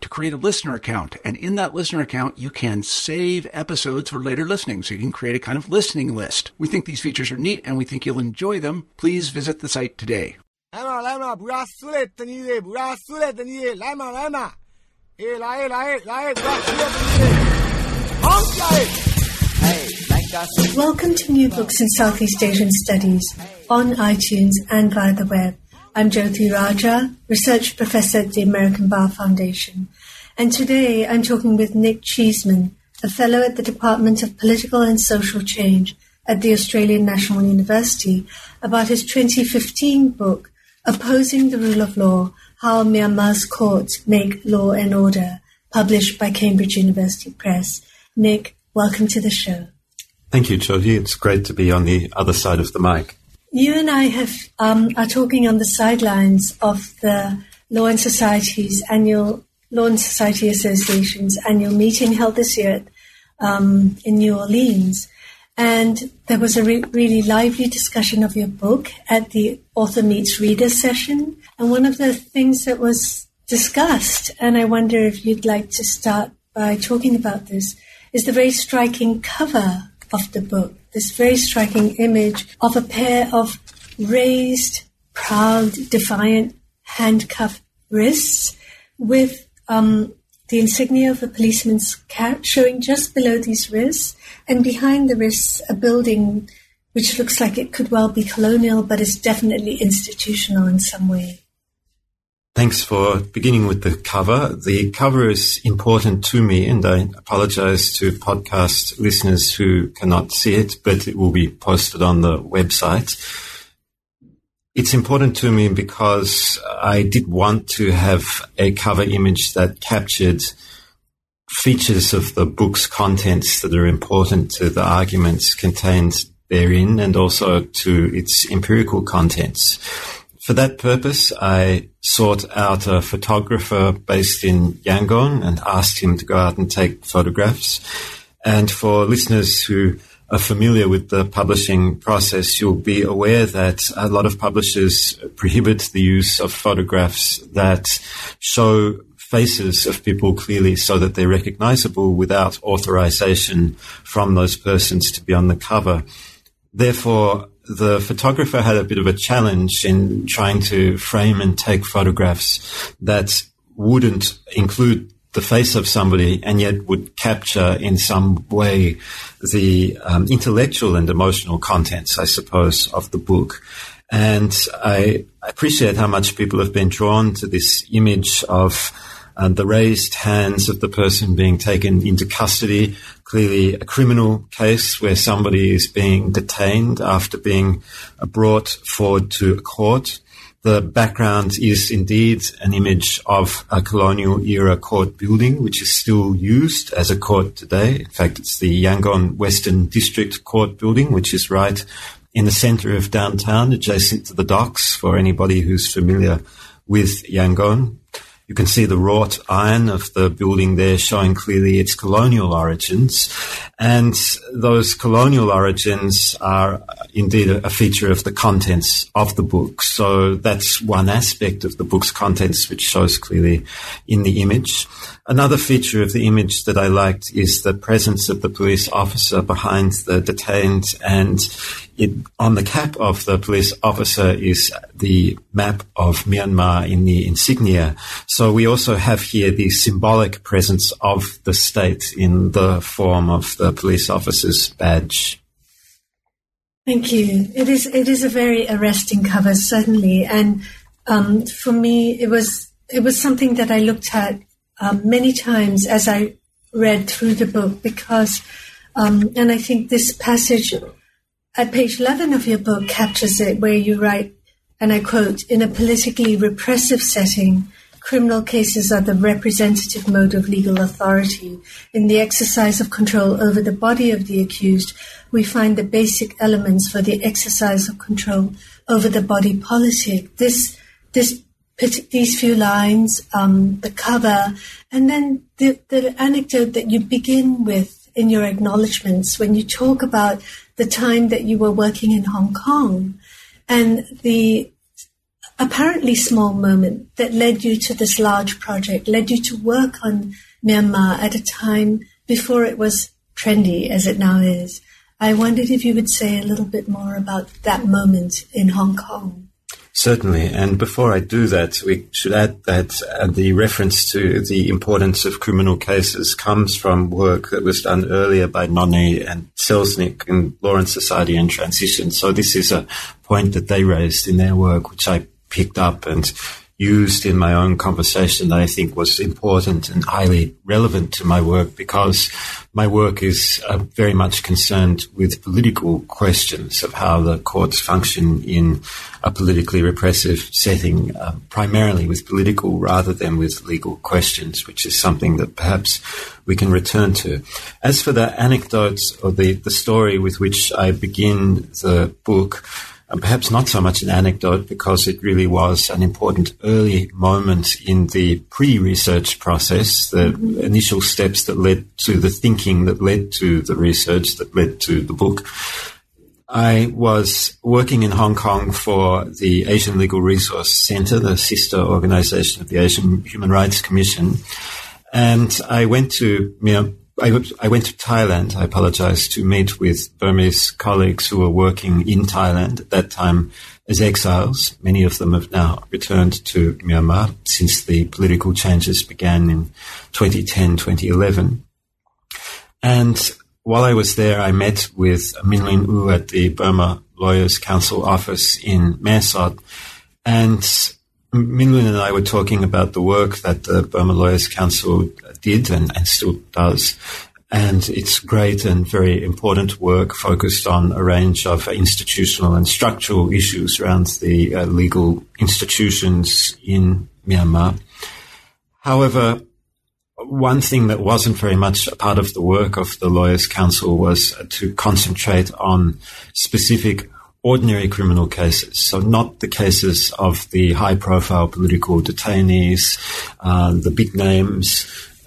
to create a listener account. And in that listener account, you can save episodes for later listening. So you can create a kind of listening list. We think these features are neat and we think you'll enjoy them. Please visit the site today. Welcome to New Books in Southeast Asian Studies on iTunes and via the web. I'm Jothie Rajah, Research Professor at the American Bar Foundation. And today I'm talking with Nick Cheesman, a Fellow at the Department of Political and Social Change at the Australian National University, about his 2015 book, Opposing the Rule of Law How Myanmar's Courts Make Law and Order, published by Cambridge University Press. Nick, welcome to the show. Thank you, Jothie. It's great to be on the other side of the mic. You and I have um, are talking on the sidelines of the Law and Society's annual Law and Society Association's annual meeting held this year um, in New Orleans, and there was a re- really lively discussion of your book at the Author Meets Reader session. And one of the things that was discussed, and I wonder if you'd like to start by talking about this, is the very striking cover of the book. This very striking image of a pair of raised, proud, defiant, handcuffed wrists with um, the insignia of a policeman's cap showing just below these wrists, and behind the wrists, a building which looks like it could well be colonial, but is definitely institutional in some way. Thanks for beginning with the cover. The cover is important to me, and I apologize to podcast listeners who cannot see it, but it will be posted on the website. It's important to me because I did want to have a cover image that captured features of the book's contents that are important to the arguments contained therein and also to its empirical contents. For that purpose, I sought out a photographer based in Yangon and asked him to go out and take photographs. And for listeners who are familiar with the publishing process, you'll be aware that a lot of publishers prohibit the use of photographs that show faces of people clearly so that they're recognizable without authorization from those persons to be on the cover. Therefore, the photographer had a bit of a challenge in trying to frame and take photographs that wouldn't include the face of somebody and yet would capture in some way the um, intellectual and emotional contents, I suppose, of the book. And I appreciate how much people have been drawn to this image of uh, the raised hands of the person being taken into custody, clearly a criminal case where somebody is being detained after being brought forward to a court. The background is indeed an image of a colonial era court building, which is still used as a court today. In fact, it's the Yangon Western District Court building, which is right in the center of downtown, adjacent to the docks for anybody who's familiar with Yangon. You can see the wrought iron of the building there showing clearly its colonial origins. And those colonial origins are indeed a feature of the contents of the book. So that's one aspect of the book's contents which shows clearly in the image. Another feature of the image that I liked is the presence of the police officer behind the detained and it, on the cap of the police officer is the map of Myanmar in the insignia. So we also have here the symbolic presence of the state in the form of the police officer's badge. Thank you. It is it is a very arresting cover, certainly, and um, for me, it was it was something that I looked at um, many times as I read through the book because, um, and I think this passage at page 11 of your book captures it, where you write, and I quote, in a politically repressive setting, criminal cases are the representative mode of legal authority. In the exercise of control over the body of the accused, we find the basic elements for the exercise of control over the body politic. This, this these few lines, um, the cover, and then the, the anecdote that you begin with in your acknowledgements when you talk about the time that you were working in Hong Kong and the apparently small moment that led you to this large project, led you to work on Myanmar at a time before it was trendy as it now is. I wondered if you would say a little bit more about that moment in Hong Kong. Certainly. And before I do that, we should add that uh, the reference to the importance of criminal cases comes from work that was done earlier by Nonet and Selznick in Law and Society and Transition. So this is a point that they raised in their work, which I picked up and used in my own conversation that I think was important and highly relevant to my work because my work is uh, very much concerned with political questions of how the courts function in a politically repressive setting, uh, primarily with political rather than with legal questions, which is something that perhaps we can return to. As for the anecdotes or the, the story with which I begin the book, and perhaps not so much an anecdote because it really was an important early moment in the pre-research process, the mm-hmm. initial steps that led to the thinking that led to the research that led to the book. I was working in Hong Kong for the Asian Legal Resource Center, the sister organization of the Asian Human Rights Commission. And I went to I, I went to Thailand, I apologize, to meet with Burmese colleagues who were working in Thailand at that time as exiles. Many of them have now returned to Myanmar since the political changes began in 2010, 2011. And while I was there, I met with Min Lin U at the Burma Lawyers Council office in Mae And Min Lin and I were talking about the work that the Burma Lawyers Council did and, and still does. And it's great and very important work focused on a range of institutional and structural issues around the uh, legal institutions in Myanmar. However, one thing that wasn't very much a part of the work of the Lawyers Council was to concentrate on specific ordinary criminal cases. So not the cases of the high profile political detainees, uh, the big names,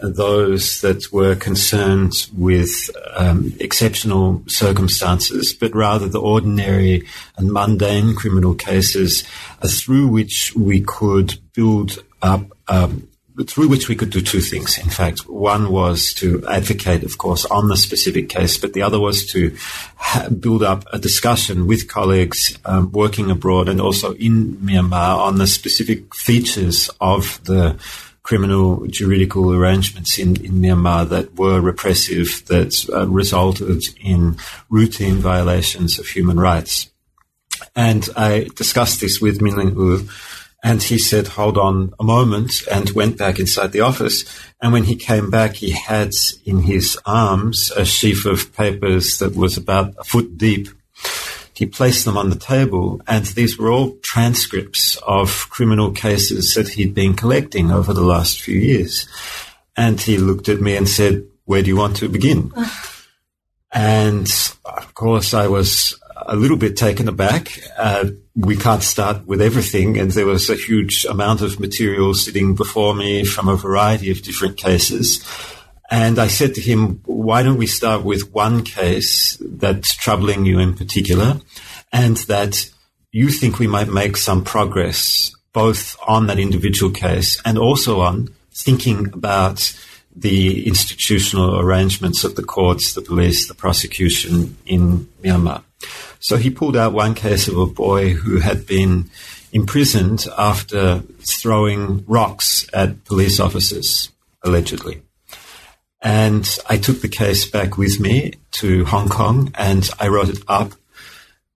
those that were concerned with um, exceptional circumstances, but rather the ordinary and mundane criminal cases uh, through which we could build up. Um, through which we could do two things. In fact, one was to advocate, of course, on the specific case, but the other was to ha- build up a discussion with colleagues um, working abroad and also in Myanmar on the specific features of the criminal juridical arrangements in, in Myanmar that were repressive, that uh, resulted in routine violations of human rights. And I discussed this with Min Lin U, and he said, hold on a moment, and went back inside the office. And when he came back, he had in his arms a sheaf of papers that was about a foot deep he placed them on the table, and these were all transcripts of criminal cases that he'd been collecting over the last few years. And he looked at me and said, Where do you want to begin? and of course, I was a little bit taken aback. Uh, we can't start with everything, and there was a huge amount of material sitting before me from a variety of different cases. And I said to him, why don't we start with one case that's troubling you in particular and that you think we might make some progress both on that individual case and also on thinking about the institutional arrangements of the courts, the police, the prosecution in Myanmar. So he pulled out one case of a boy who had been imprisoned after throwing rocks at police officers, allegedly. And I took the case back with me to Hong Kong and I wrote it up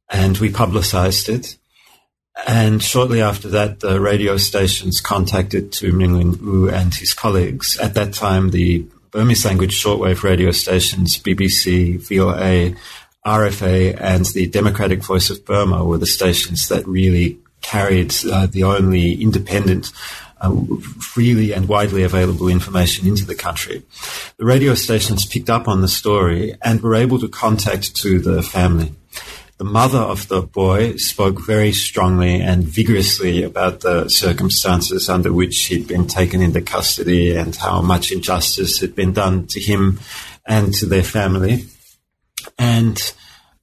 and we publicized it. And shortly after that, the radio stations contacted to Min Lin U and his colleagues. At that time, the Burmese language shortwave radio stations, BBC, VOA, RFA, and the Democratic Voice of Burma were the stations that really carried uh, the only independent freely and widely available information into the country. The radio stations picked up on the story and were able to contact to the family. The mother of the boy spoke very strongly and vigorously about the circumstances under which he'd been taken into custody and how much injustice had been done to him and to their family. And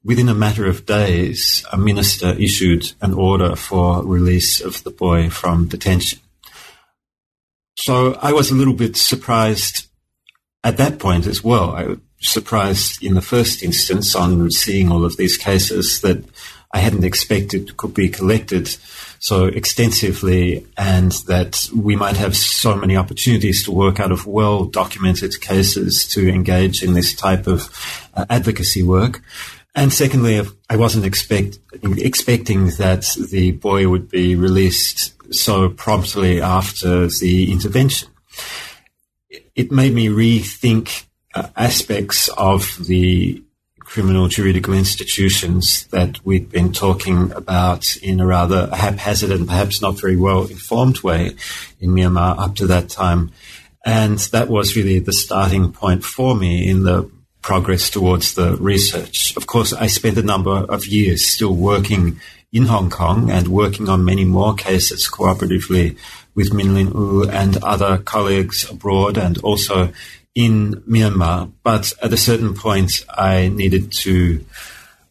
within a matter of days, a minister issued an order for release of the boy from detention. So I was a little bit surprised at that point as well. I was surprised in the first instance on seeing all of these cases that I hadn't expected could be collected so extensively and that we might have so many opportunities to work out of well documented cases to engage in this type of uh, advocacy work. And secondly, I wasn't expect, expecting that the boy would be released so promptly after the intervention. It made me rethink uh, aspects of the criminal juridical institutions that we've been talking about in a rather haphazard and perhaps not very well informed way in Myanmar up to that time. And that was really the starting point for me in the progress towards the research. Of course, I spent a number of years still working in Hong Kong and working on many more cases cooperatively with Min Lin U and other colleagues abroad and also in Myanmar. But at a certain point, I needed to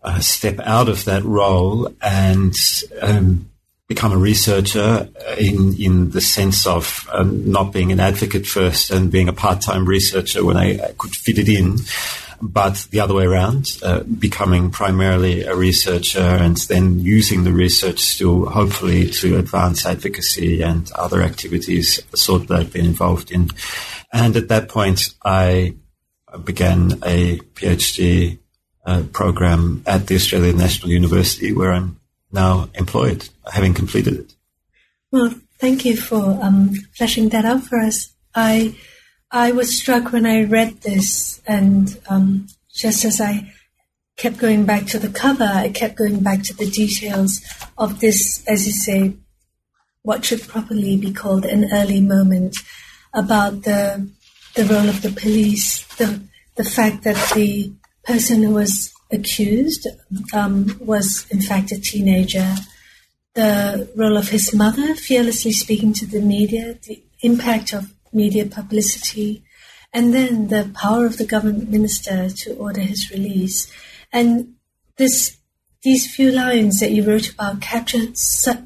uh, step out of that role and um, become a researcher in in the sense of um, not being an advocate first and being a part time researcher when I, I could fit it in but the other way around, uh, becoming primarily a researcher and then using the research still hopefully to advance advocacy and other activities, sort that I've been involved in. And at that point, I began a PhD uh, program at the Australian National University where I'm now employed, having completed it. Well, thank you for um, fleshing that out for us. I I was struck when I read this, and um, just as I kept going back to the cover, I kept going back to the details of this, as you say, what should properly be called an early moment about the the role of the police, the the fact that the person who was accused um, was in fact a teenager, the role of his mother fearlessly speaking to the media, the impact of media publicity, and then the power of the government minister to order his release. And this, these few lines that you wrote about capture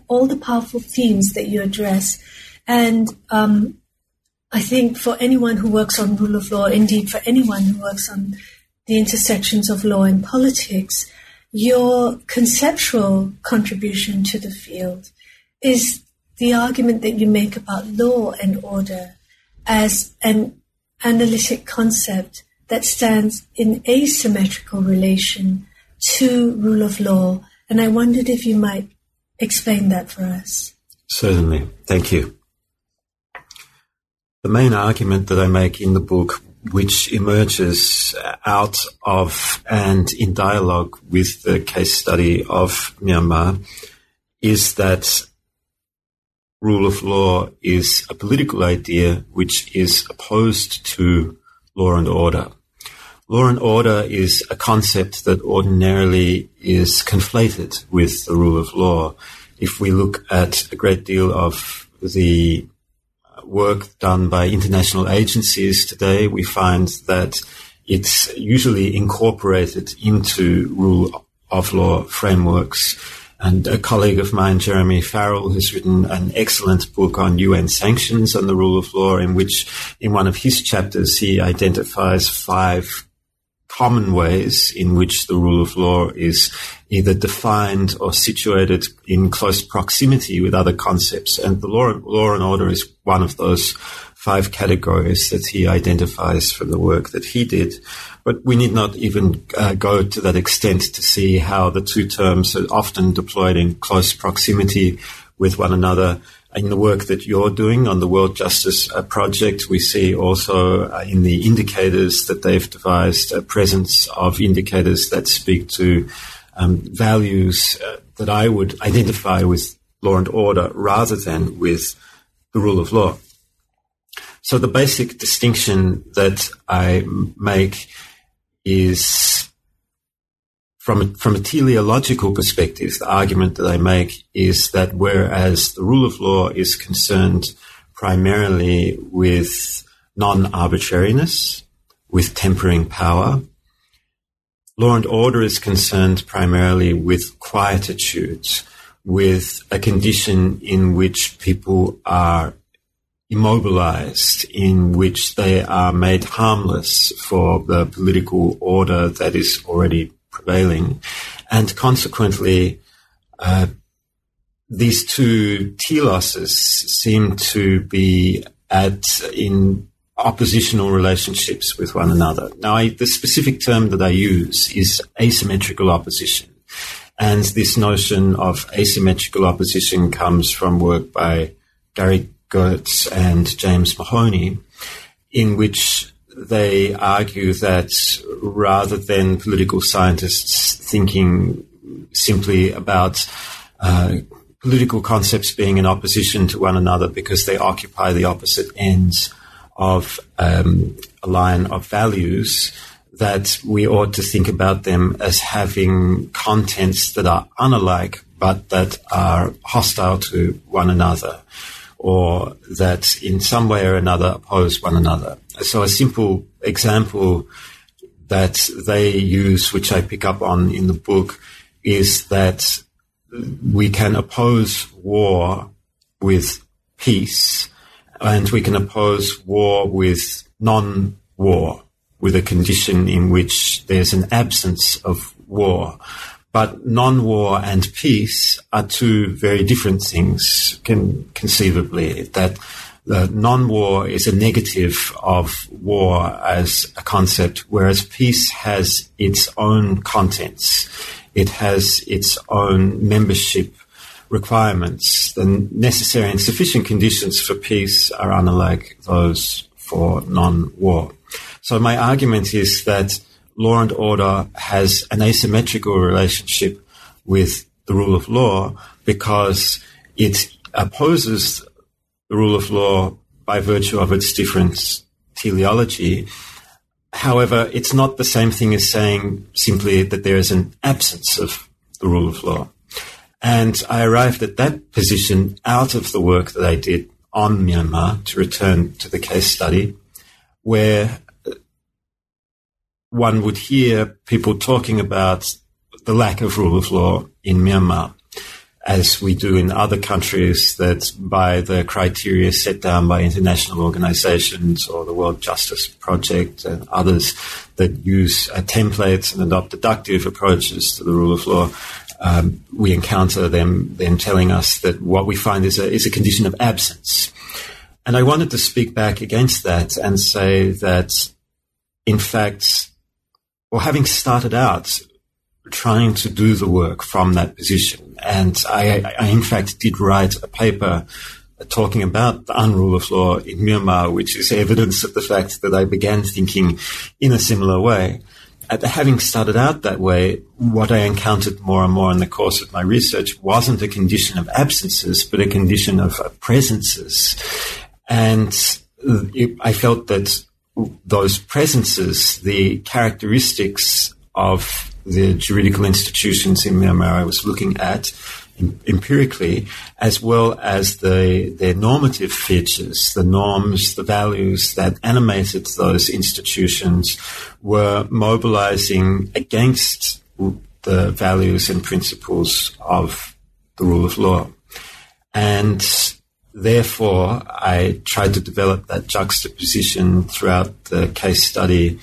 all the powerful themes that you address. And um, I think for anyone who works on rule of law, indeed for anyone who works on the intersections of law and politics, your conceptual contribution to the field is the argument that you make about law and order as an analytic concept that stands in asymmetrical relation to rule of law. And I wondered if you might explain that for us. Certainly. Thank you. The main argument that I make in the book, which emerges out of and in dialogue with the case study of Myanmar, is that rule of law is a political idea which is opposed to law and order. law and order is a concept that ordinarily is conflated with the rule of law. If we look at a great deal of the work done by international agencies today, we find that it's usually incorporated into rule of law frameworks. And a colleague of mine, Jeremy Farrall, has written an excellent book on UN sanctions and the rule of law, in which, in one of his chapters, he identifies five common ways in which the rule of law is either defined or situated in close proximity with other concepts. And the law, law and order is one of those five categories that he identifies from the work that he did. But we need not even uh, go to that extent to see how the two terms are often deployed in close proximity with one another. In the work that you're doing on the World Justice uh, Project, we see also uh, in the indicators that they've devised a presence of indicators that speak to um, values uh, that I would identify with law and order rather than with the rule of law. So the basic distinction that I make is from a, from a teleological perspective, the argument that I make is that whereas the rule of law is concerned primarily with non-arbitrariness, with tempering power, law and order is concerned primarily with quietude, with a condition in which people are immobilized, in which they are made harmless for the political order that is already prevailing. And consequently, uh, these two teloses seem to be at in oppositional relationships with one another. Now, I, the specific term that I use is asymmetrical opposition. And this notion of asymmetrical opposition comes from work by Gary And James Mahoney, in which they argue that rather than political scientists thinking simply about uh, political concepts being in opposition to one another because they occupy the opposite ends of um, a line of values, that we ought to think about them as having contents that are unalike but that are hostile to one another or that in some way or another oppose one another. So a simple example that they use, which I pick up on in the book, is that we can oppose war with peace and we can oppose war with non-war, with a condition in which there's an absence of war. But non-war and peace are two very different things, can, conceivably. That the non-war is a negative of war as a concept, whereas peace has its own contents. It has its own membership requirements. The necessary and sufficient conditions for peace are unlike those for non-war. So my argument is that law and order has an asymmetrical relationship with the rule of law because it opposes the rule of law by virtue of its different teleology. However, it's not the same thing as saying simply that there is an absence of the rule of law. And I arrived at that position out of the work that I did on Myanmar to return to the case study, where one would hear people talking about the lack of rule of law in Myanmar, as we do in other countries that by the criteria set down by international organizations or the World Justice Project and others that use uh, templates and adopt deductive approaches to the rule of law, um, we encounter them then telling us that what we find is a, is a condition of absence. And I wanted to speak back against that and say that, in fact, or having started out trying to do the work from that position. And I, I, in fact did write a paper talking about the unrule of law in Myanmar, which is evidence of the fact that I began thinking in a similar way. At having started out that way, what I encountered more and more in the course of my research wasn't a condition of absences, but a condition of presences. And I felt that those presences, the characteristics of the juridical institutions in Myanmar I was looking at empirically, as well as the their normative features, the norms, the values that animated those institutions, were mobilizing against the values and principles of the rule of law. And therefore, I tried to develop that juxtaposition throughout the case study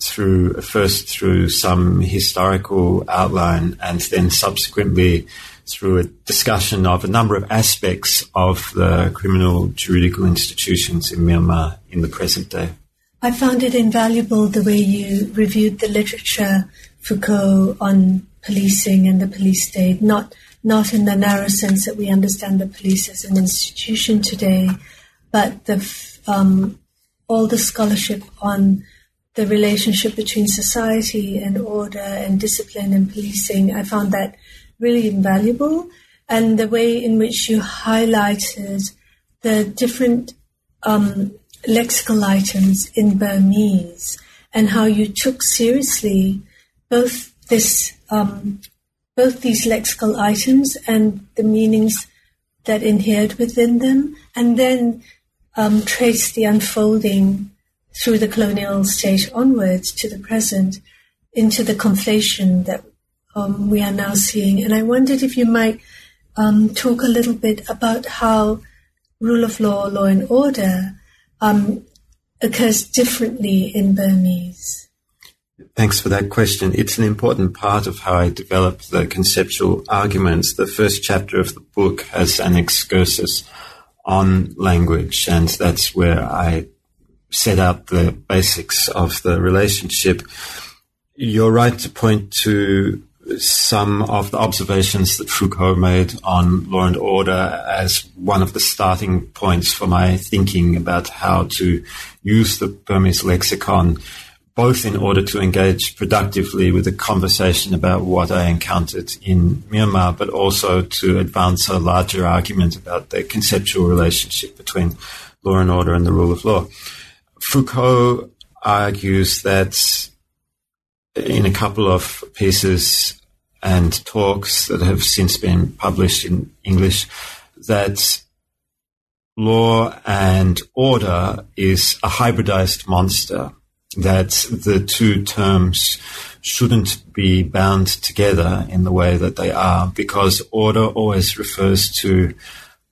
through first through some historical outline and then subsequently through a discussion of a number of aspects of the criminal juridical institutions in Myanmar in the present day. I found it invaluable the way you reviewed the literature, Foucault, on policing and the police state, not, not in the narrow sense that we understand the police as an institution today, but the, um, all the scholarship on the relationship between society and order and discipline and policing. I found that really invaluable. And the way in which you highlighted the different um, lexical items in Burmese and how you took seriously both this um, both these lexical items and the meanings that inhered within them, and then um, trace the unfolding through the colonial stage onwards to the present into the conflation that um, we are now seeing. And I wondered if you might um, talk a little bit about how rule of law, law and order um, occurs differently in Burmese. Thanks for that question. It's an important part of how I develop the conceptual arguments. The first chapter of the book has an excursus on language, and that's where I set out the basics of the relationship. You're right to point to some of the observations that Foucault made on law and order as one of the starting points for my thinking about how to use the Burmese lexicon, both in order to engage productively with a conversation about what I encountered in Myanmar, but also to advance a larger argument about the conceptual relationship between law and order and the rule of law. Foucault argues that in a couple of pieces and talks that have since been published in English that law and order is a hybridized monster, that the two terms shouldn't be bound together in the way that they are, because order always refers to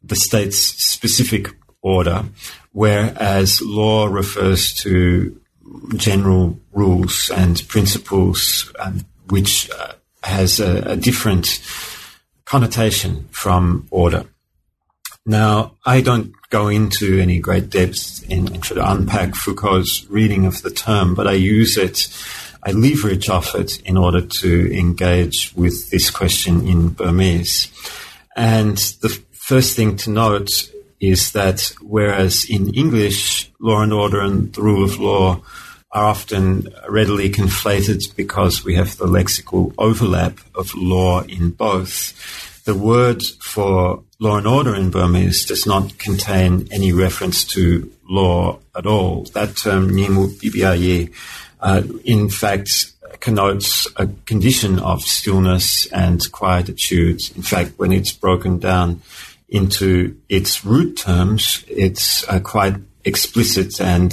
the state's specific order, whereas law refers to general rules and principles um, which uh, has a, a different connotation from order. Now, I don't go into any great depth in, in trying to unpack Foucault's reading of the term, but I use it, I leverage off it in order to engage with this question in Burmese. And the first thing to note is that whereas in English, law and order and the rule of law are often readily conflated because we have the lexical overlap of law in both. The word for law and order in Burmese does not contain any reference to law at all. That term, Nimu Bibiaye, uh, in fact, connotes a condition of stillness and quietude. In fact, when it's broken down into its root terms, it's uh, quite explicit and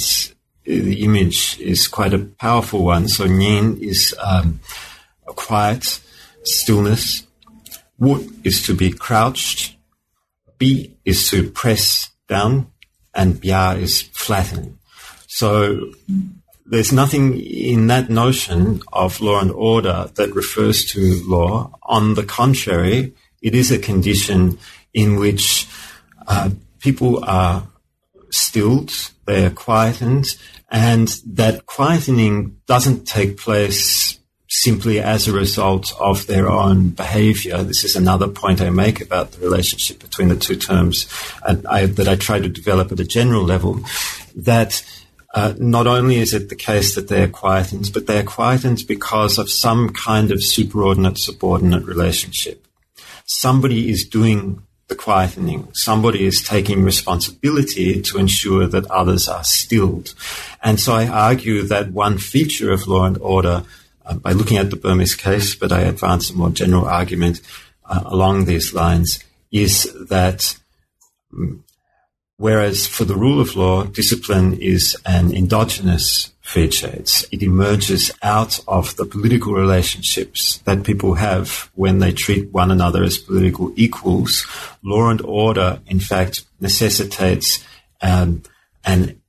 the image is quite a powerful one. So Nyen is um, a quiet stillness. Wood is to be crouched. B is to press down, and Bia is flatten. So there's nothing in that notion of law and order that refers to law. On the contrary, it is a condition in which uh, people are stilled, they are quietened, and that quietening doesn't take place simply as a result of their own behavior. This is another point I make about the relationship between the two terms I, that I try to develop at a general level. That uh, not only is it the case that they are quietened, but they are quietened because of some kind of superordinate subordinate relationship. Somebody is doing the quietening. Somebody is taking responsibility to ensure that others are stilled. And so I argue that one feature of law and order, uh, by looking at the Burmese case, but I advance a more general argument uh, along these lines, is that um, whereas for the rule of law, discipline is an endogenous feature. It's, it emerges out of the political relationships that people have when they treat one another as political equals. Law and order, in fact, necessitates um, an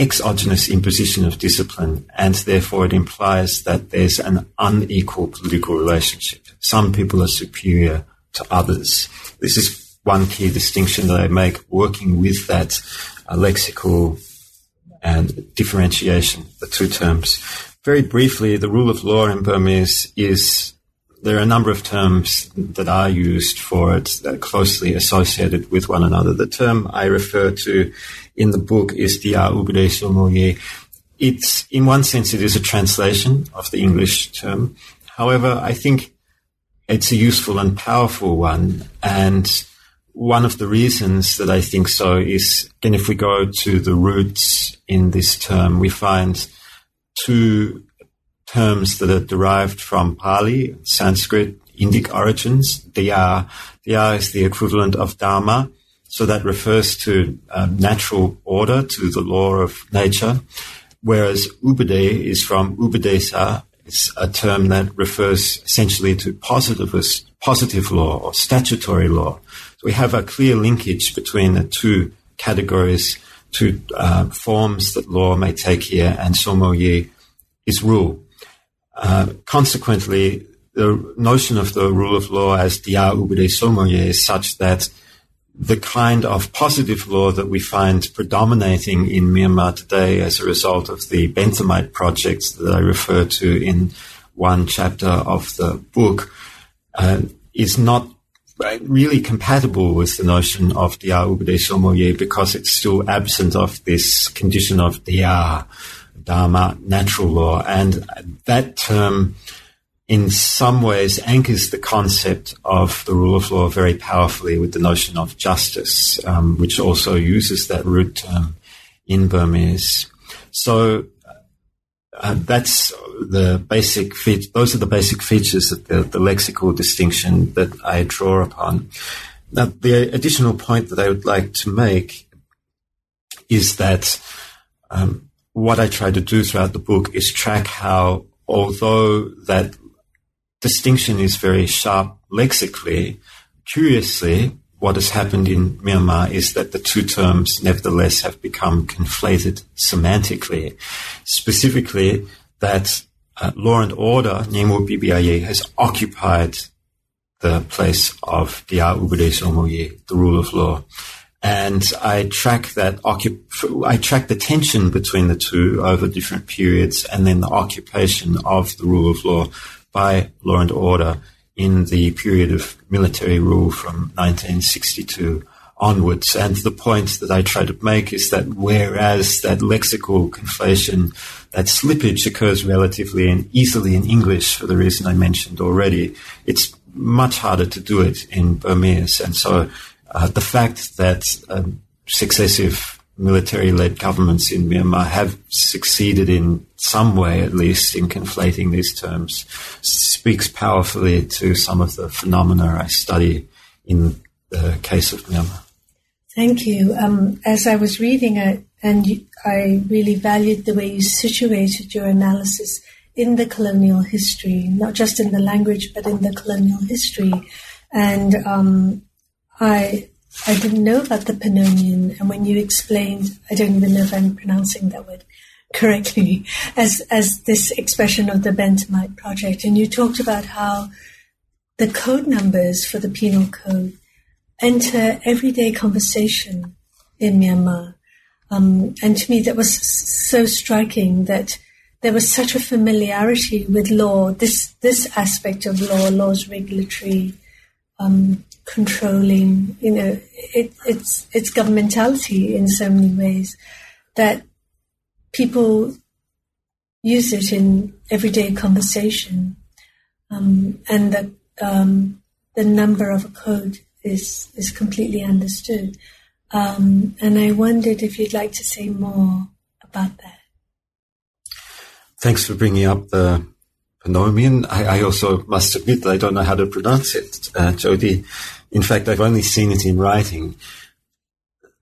exogenous imposition of discipline, and therefore it implies that there's an unequal political relationship. Some people are superior to others. This is one key distinction that I make working with that uh, lexical and differentiation, the two terms. Very briefly, the rule of law in Burmese is there are a number of terms that are used for it that are closely associated with one another. The term I refer to in the book is Dia Ubade Somoye. It's, in one sense, it is a translation of the English term. However, I think it's a useful and powerful one. And one of the reasons that I think so is, again, if we go to the roots in this term, we find two terms that are derived from Pali, Sanskrit, Indic origins. Diya, Diya is the equivalent of Dharma. So that refers to uh, natural order, to the law of nature. Whereas Ubade is from Ubadesa. It's a term that refers essentially to positivist, positive law or statutory law So we have a clear linkage between the two categories, two uh, forms that law may take here, and somoye is rule. Uh, consequently, the notion of the rule of law as dia ubide somoye is such that the kind of positive law that we find predominating in Myanmar today as a result of the Benthamite projects that I refer to in one chapter of the book uh, is not really compatible with the notion of Dia Ubade Somoye because it's still absent of this condition of Dia, Dharma, natural law. And that term, in some ways, anchors the concept of the rule of law very powerfully with the notion of justice, um, which also uses that root term in Burmese. So uh, that's the basic fe- those are the basic features of the, the, lexical distinction that I draw upon. Now, the additional point that I would like to make is that um, what I try to do throughout the book is track how, although that distinction is very sharp lexically, curiously, what has happened in Myanmar is that the two terms nevertheless have become conflated semantically. Specifically, that uh, law and order, Nyingmo BBIA, has occupied the place of Dia Ubade Somoye, the rule of law. And I track that, occup- I track the tension between the two over different periods and then the occupation of the rule of law by law and order in the period of military rule from 1962 onwards. And the point that I try to make is that whereas that lexical conflation, that slippage occurs relatively and easily in English for the reason I mentioned already, it's much harder to do it in Burmese. And so uh, the fact that um, successive military-led governments in Myanmar have succeeded in some way, at least, in conflating these terms, speaks powerfully to some of the phenomena I study in the case of Myanmar. Thank you. Um, as I was reading it, and I really valued the way you situated your analysis in the colonial history, not just in the language, but in the colonial history. And um, I I didn't know about the Pannomion, and when you explained, I don't even know if I'm pronouncing that word correctly, as as this expression of the Benthamite project, and you talked about how the code numbers for the penal code enter everyday conversation in Myanmar, um, and to me that was so striking that there was such a familiarity with law, this this aspect of law, law's regulatory. Um, controlling, you know, it, it's it's governmentality in so many ways that people use it in everyday conversation, um, and that um, the number of a code is is completely understood. Um, and I wondered if you'd like to say more about that. Thanks for bringing up the Pannomion. I, I also must admit that I don't know how to pronounce it, uh, Jothie. In fact, I've only seen it in writing.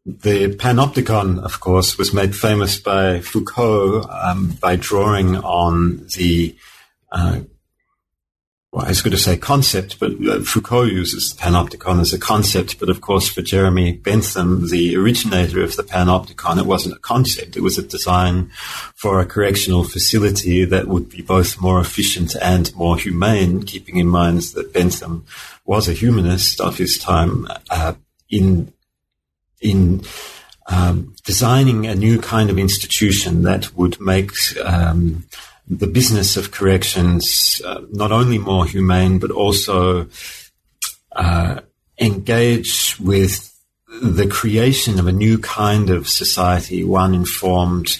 The panopticon, of course, was made famous by Foucault um, by drawing on the uh, well, I was going to say concept, but uh, Foucault uses panopticon as a concept. But of course, for Jeremy Bentham, the originator of the panopticon, it wasn't a concept. It was a design for a correctional facility that would be both more efficient and more humane, keeping in mind that Bentham was a humanist of his time uh, in in um, designing a new kind of institution that would make um, the business of corrections uh, not only more humane, but also uh, engage with the creation of a new kind of society, one informed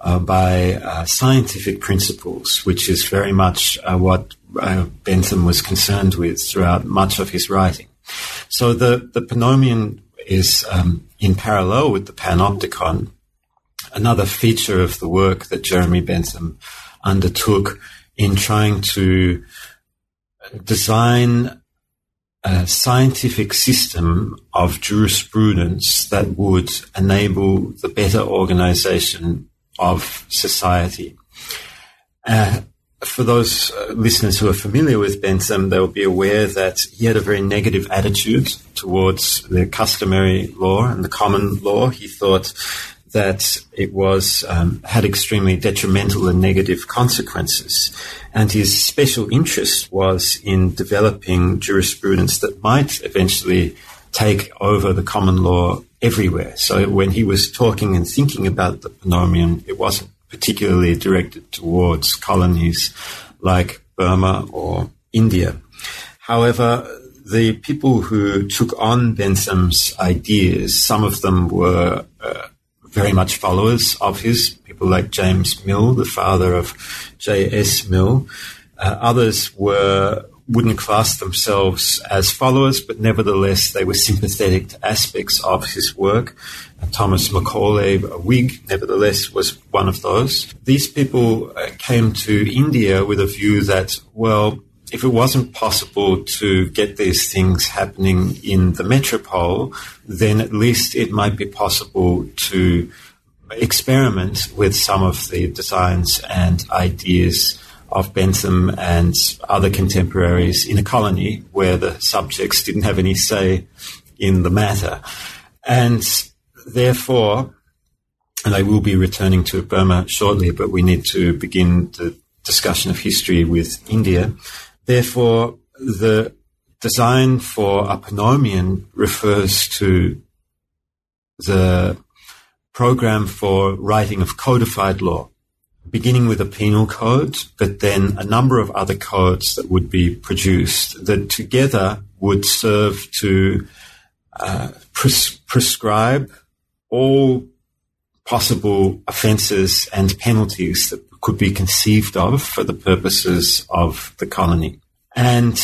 uh, by uh, scientific principles, which is very much uh, what uh, Bentham was concerned with throughout much of his writing. So the, the Pannomion is um, in parallel with the Panopticon, another feature of the work that Jeremy Bentham undertook in trying to design a scientific system of jurisprudence that would enable the better organization of society. Uh, for those uh, listeners who are familiar with Bentham, they'll be aware that he had a very negative attitude towards the customary law and the common law. He thought that it was um, had extremely detrimental and negative consequences, and his special interest was in developing jurisprudence that might eventually take over the common law everywhere. So when he was talking and thinking about the Pannomion, it wasn't particularly directed towards colonies like Burma or India. However, the people who took on Bentham's ideas, some of them were uh, very much followers of his, people like James Mill, the father of J.S. Mill. Uh, others were wouldn't class themselves as followers, but nevertheless they were sympathetic to aspects of his work. Uh, Thomas Macaulay, a Whig, nevertheless was one of those. These people uh, came to India with a view that, well, if it wasn't possible to get these things happening in the metropole, then at least it might be possible to experiment with some of the designs and ideas of Bentham and other contemporaries in a colony where the subjects didn't have any say in the matter. And therefore, and I will be returning to Burma shortly, but we need to begin the discussion of history with India. Therefore, the design for a Pannomion refers to the program for writing of codified law, beginning with a penal code, but then a number of other codes that would be produced that together would serve to uh, pres- prescribe all possible offences and penalties that could be conceived of for the purposes of the colony. And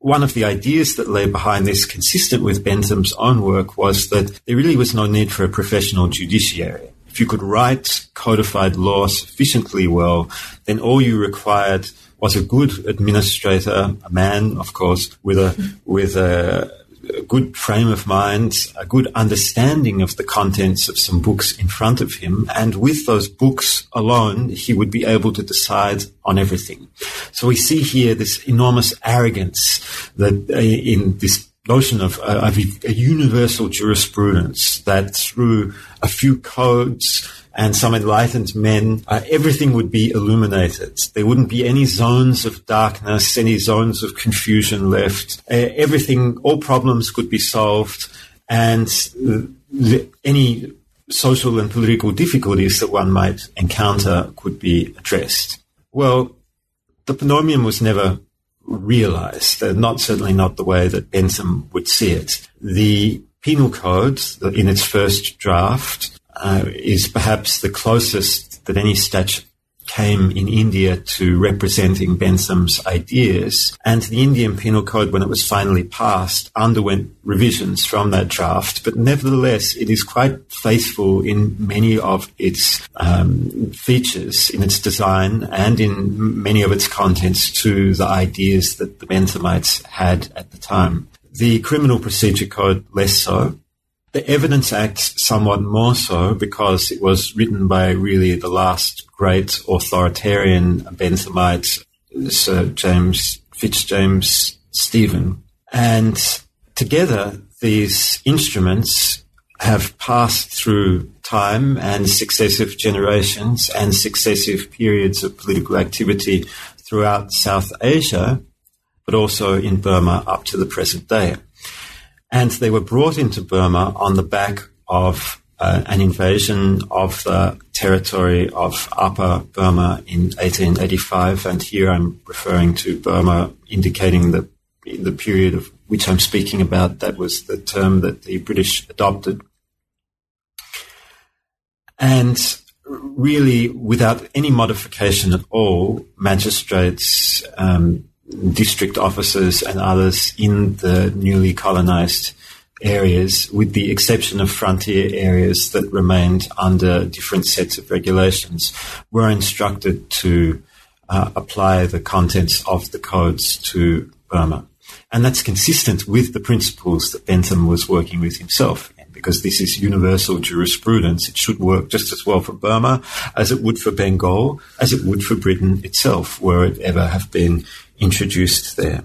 one of the ideas that lay behind this, consistent with Bentham's own work, was that there really was no need for a professional judiciary. If you could write codified law sufficiently well, then all you required was a good administrator, a man, of course, with a, with a, a good frame of mind, a good understanding of the contents of some books in front of him. And with those books alone, he would be able to decide on everything. So we see here this enormous arrogance that uh, in this notion of, uh, of a universal jurisprudence that through a few codes and some enlightened men, uh, everything would be illuminated. There wouldn't be any zones of darkness, any zones of confusion left. Uh, everything, all problems could be solved, and uh, any social and political difficulties that one might encounter could be addressed. Well, the Pannomion was never realized, uh, not certainly not the way that Bentham would see it. The penal code in its first draft uh, is perhaps the closest that any statute came in India to representing Bentham's ideas. And the Indian Penal Code, when it was finally passed, underwent revisions from that draft. But nevertheless, it is quite faithful in many of its um, features, in its design, and in many of its contents to the ideas that the Benthamites had at the time. The Criminal Procedure Code less so. The Evidence Act somewhat more so because it was written by really the last great authoritarian Benthamite, Sir James Fitzjames Stephen. And together, these instruments have passed through time and successive generations and successive periods of political activity throughout South Asia, but also in Burma up to the present day. And they were brought into Burma on the back of uh, an invasion of the territory of Upper Burma in 1885. And here I'm referring to Burma, indicating the, the period of which I'm speaking about. That was the term that the British adopted. And really, without any modification at all, magistrates, um, district officers and others in the newly colonized areas, with the exception of frontier areas that remained under different sets of regulations, were instructed to uh, apply the contents of the codes to Burma. And that's consistent with the principles that Bentham was working with himself. Because this is universal jurisprudence, it should work just as well for Burma as it would for Bengal, as it would for Britain itself, were it ever have been introduced there.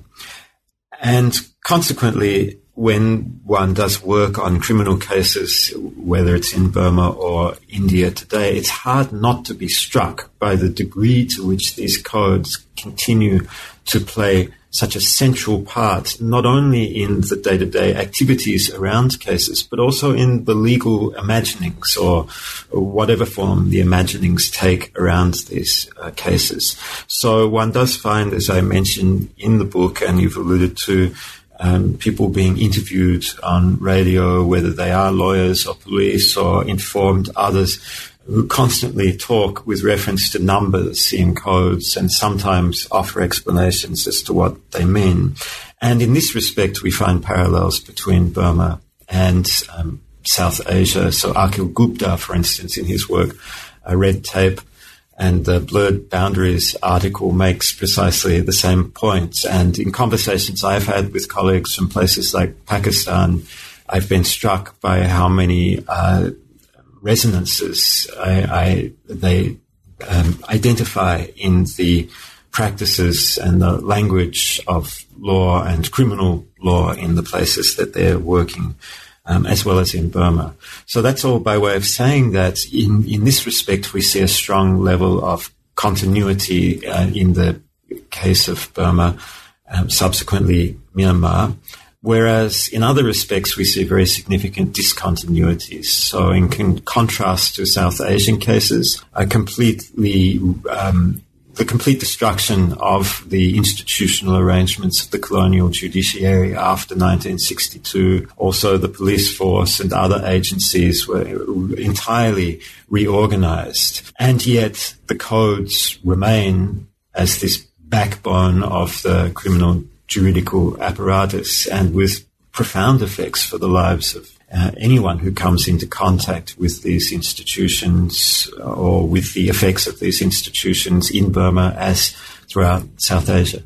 And consequently, when one does work on criminal cases, whether it's in Burma or India today, it's hard not to be struck by the degree to which these codes continue to play such a central part, not only in the day to day activities around cases, but also in the legal imaginings or, whatever form the imaginings take around these uh, cases. So one does find, as I mentioned in the book, and you've alluded to, um, people being interviewed on radio, whether they are lawyers or police or informed others constantly talk with reference to numbers in codes and sometimes offer explanations as to what they mean. And in this respect, we find parallels between Burma and um, South Asia. So Akhil Gupta, for instance, in his work, uh, Red Tape, and the Blurred Boundaries article makes precisely the same points. And in conversations I've had with colleagues from places like Pakistan, I've been struck by how many uh, resonances I, I, they um, identify in the practices and the language of law and criminal law in the places that they're working, um, as well as in Burma. So that's all by way of saying that in, in this respect, we see a strong level of continuity uh, in the case of Burma, um, subsequently Myanmar. Whereas in other respects, we see very significant discontinuities. So in con- contrast to South Asian cases, a completely, um, the complete destruction of the institutional arrangements of the colonial judiciary after 1962. Also, the police force and other agencies were entirely reorganized. And yet the codes remain as this backbone of the criminal juridical apparatus and with profound effects for the lives of uh, anyone who comes into contact with these institutions or with the effects of these institutions in Burma as throughout South Asia.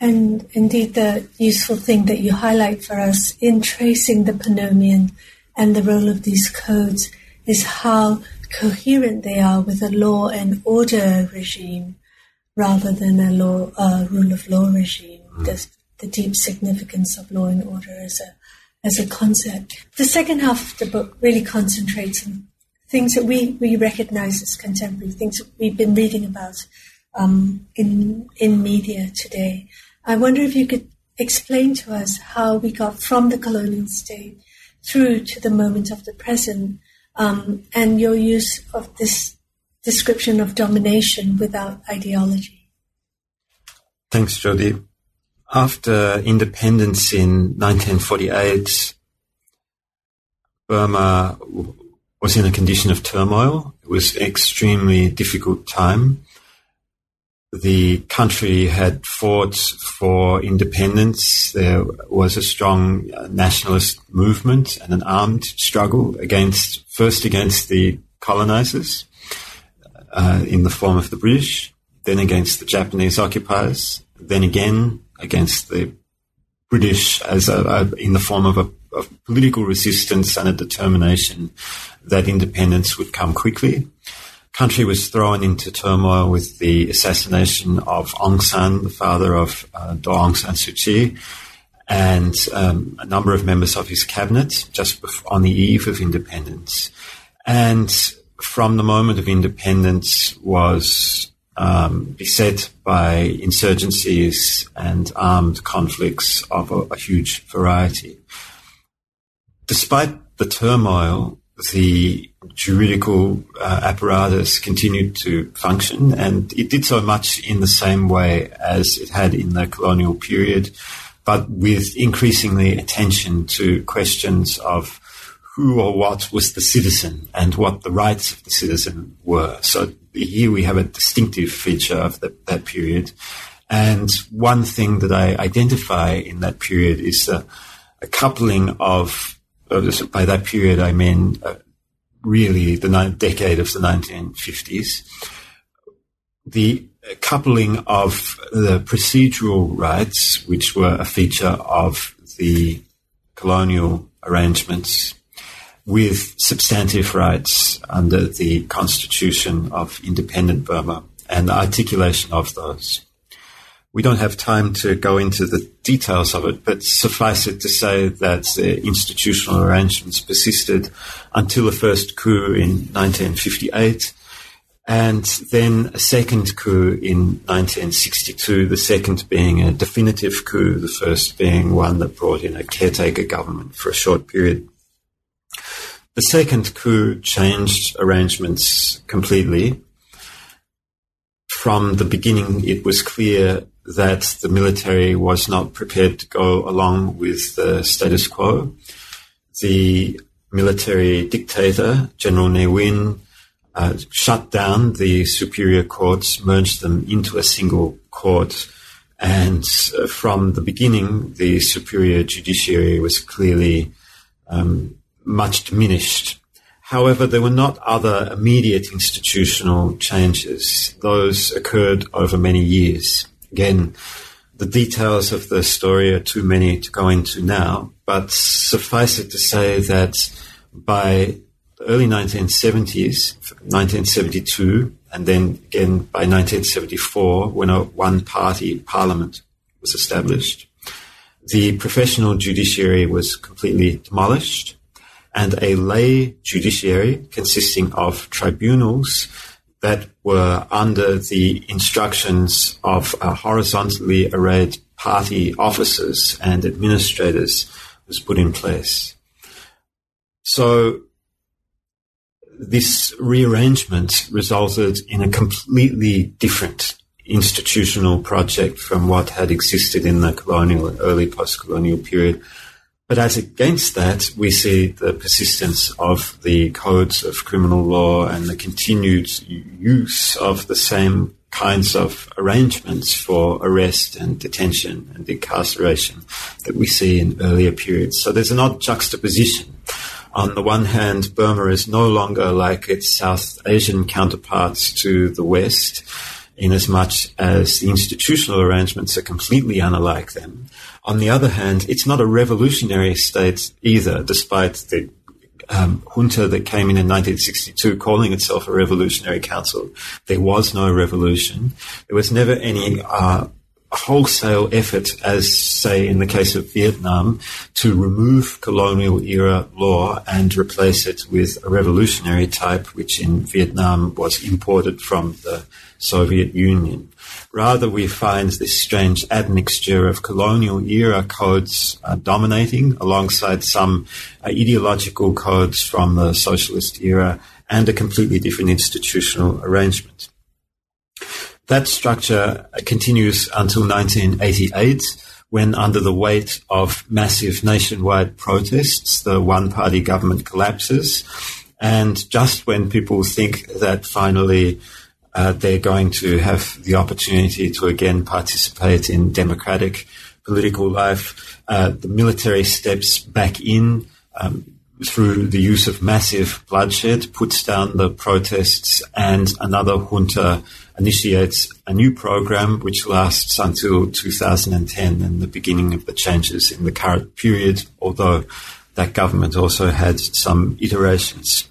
And indeed, the useful thing that you highlight for us in tracing the Pannomion and the role of these codes is how coherent they are with a law and order regime rather than a law, uh, rule of law regime. Mm the deep significance of law and order as a as a concept. The second half of the book really concentrates on things that we, we recognize as contemporary, things that we've been reading about um, in in media today. I wonder if you could explain to us how we got from the colonial state through to the moment of the present, um, and your use of this description of domination without ideology. Thanks, Jothie after independence in 1948, Burma was in a condition of turmoil. It was an extremely difficult time. the country had fought for independence. There was a strong uh, nationalist movement and an armed struggle against, first against the colonizers uh, in the form of the British, then against the Japanese occupiers, then again against the British as a, a, in the form of a of political resistance and a determination that independence would come quickly country was thrown into turmoil with the assassination of Aung San, the father of uh, Aung San Suu Kyi, and um, a number of members of his cabinet just on the eve of independence. And from the moment of independence was um, beset by insurgencies and armed conflicts of a, a huge variety. Despite the turmoil, the juridical uh, apparatus continued to function, and it did so much in the same way as it had in the colonial period, but with increasingly attention to questions of who or what was the citizen and what the rights of the citizen were. So here we have a distinctive feature of the, that period. And one thing that I identify in that period is a, a coupling of by that period, I mean uh, really the ni- decade of the 1950s. The coupling of the procedural rights, which were a feature of the colonial arrangements, with substantive rights under the Constitution of Independent Burma and the articulation of those. We don't have time to go into the details of it, but suffice it to say that the institutional arrangements persisted until the first coup in 1958, and then a second coup in 1962, the second being a definitive coup, the first being one that brought in a caretaker government for a short period. The second coup changed arrangements completely. From the beginning, it was clear that the military was not prepared to go along with the status quo. The military dictator, General Ne Win, uh, shut down the superior courts, merged them into a single court, and uh, from the beginning, the superior judiciary was clearly um, much diminished. However, there were not other immediate institutional changes. Those occurred over many years. Again, the details of the story are too many to go into now, but suffice it to say that by the early 1970s, 1972, and then again by 1974, when a one party parliament was established, the professional judiciary was completely demolished, and a lay judiciary consisting of tribunals that were under the instructions of uh, horizontally arrayed party officers and administrators was put in place. So this rearrangement resulted in a completely different institutional project from what had existed in the colonial and early post-colonial period but as against that, we see the persistence of the codes of criminal law and the continued use of the same kinds of arrangements for arrest and detention and incarceration that we see in earlier periods. So there's an odd juxtaposition. On the one hand, Burma is no longer like its South Asian counterparts to the West, in as much as the institutional arrangements are completely unlike them. On the other hand, it's not a revolutionary state either, despite the um, junta that came in in 1962 calling itself a revolutionary council. There was no revolution. There was never any uh, wholesale effort, as say in the case of Vietnam, to remove colonial era law and replace it with a revolutionary type, which in Vietnam was imported from the Soviet Union. Rather, we find this strange admixture of colonial era codes uh, dominating alongside some uh, ideological codes from the socialist era and a completely different institutional arrangement. That structure continues until 1988 when under the weight of massive nationwide protests, the one party government collapses. And just when people think that finally uh, they're going to have the opportunity to again participate in democratic political life. Uh, the military steps back in um, through the use of massive bloodshed, puts down the protests, and another junta initiates a new program which lasts until 2010 and the beginning of the changes in the current period, although that government also had some iterations.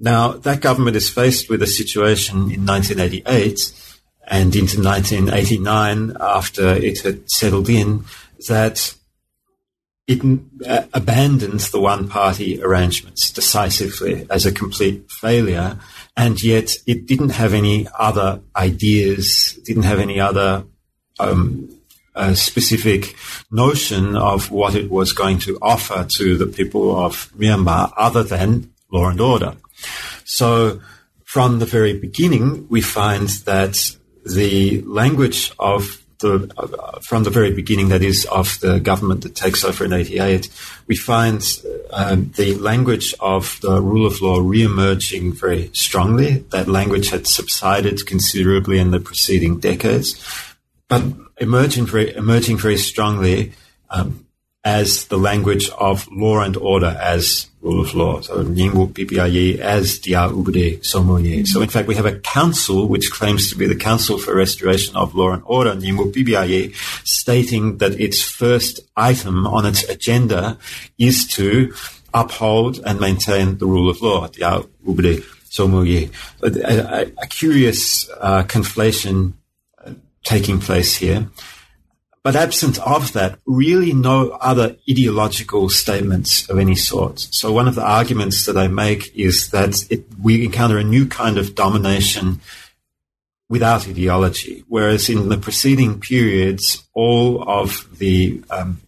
Now, that government is faced with a situation in 1988 and into 1989 after it had settled in that it uh, abandons the one party arrangements decisively as a complete failure. And yet it didn't have any other ideas, didn't have any other um, specific notion of what it was going to offer to the people of Myanmar other than law and order. So from the very beginning, we find that the language of the, uh, from the very beginning, that is, of the government that takes over in 88, we find um, the language of the rule of law re-emerging very strongly. That language had subsided considerably in the preceding decades, but emerging very, emerging very strongly um, as the language of law and order as rule of law. So PPIE as Dia Ubde Somoye. So in fact, we have a council which claims to be the Council for Restoration of Law and Order, Nyingwu PPIE, stating that its first item on its agenda is to uphold and maintain the rule of law. Dia Ubde Somoye. A, a, a curious uh, conflation uh, taking place here. But absent of that, really no other ideological statements of any sort. So one of the arguments that I make is that it, we encounter a new kind of domination without ideology, whereas in the preceding periods, all of the um,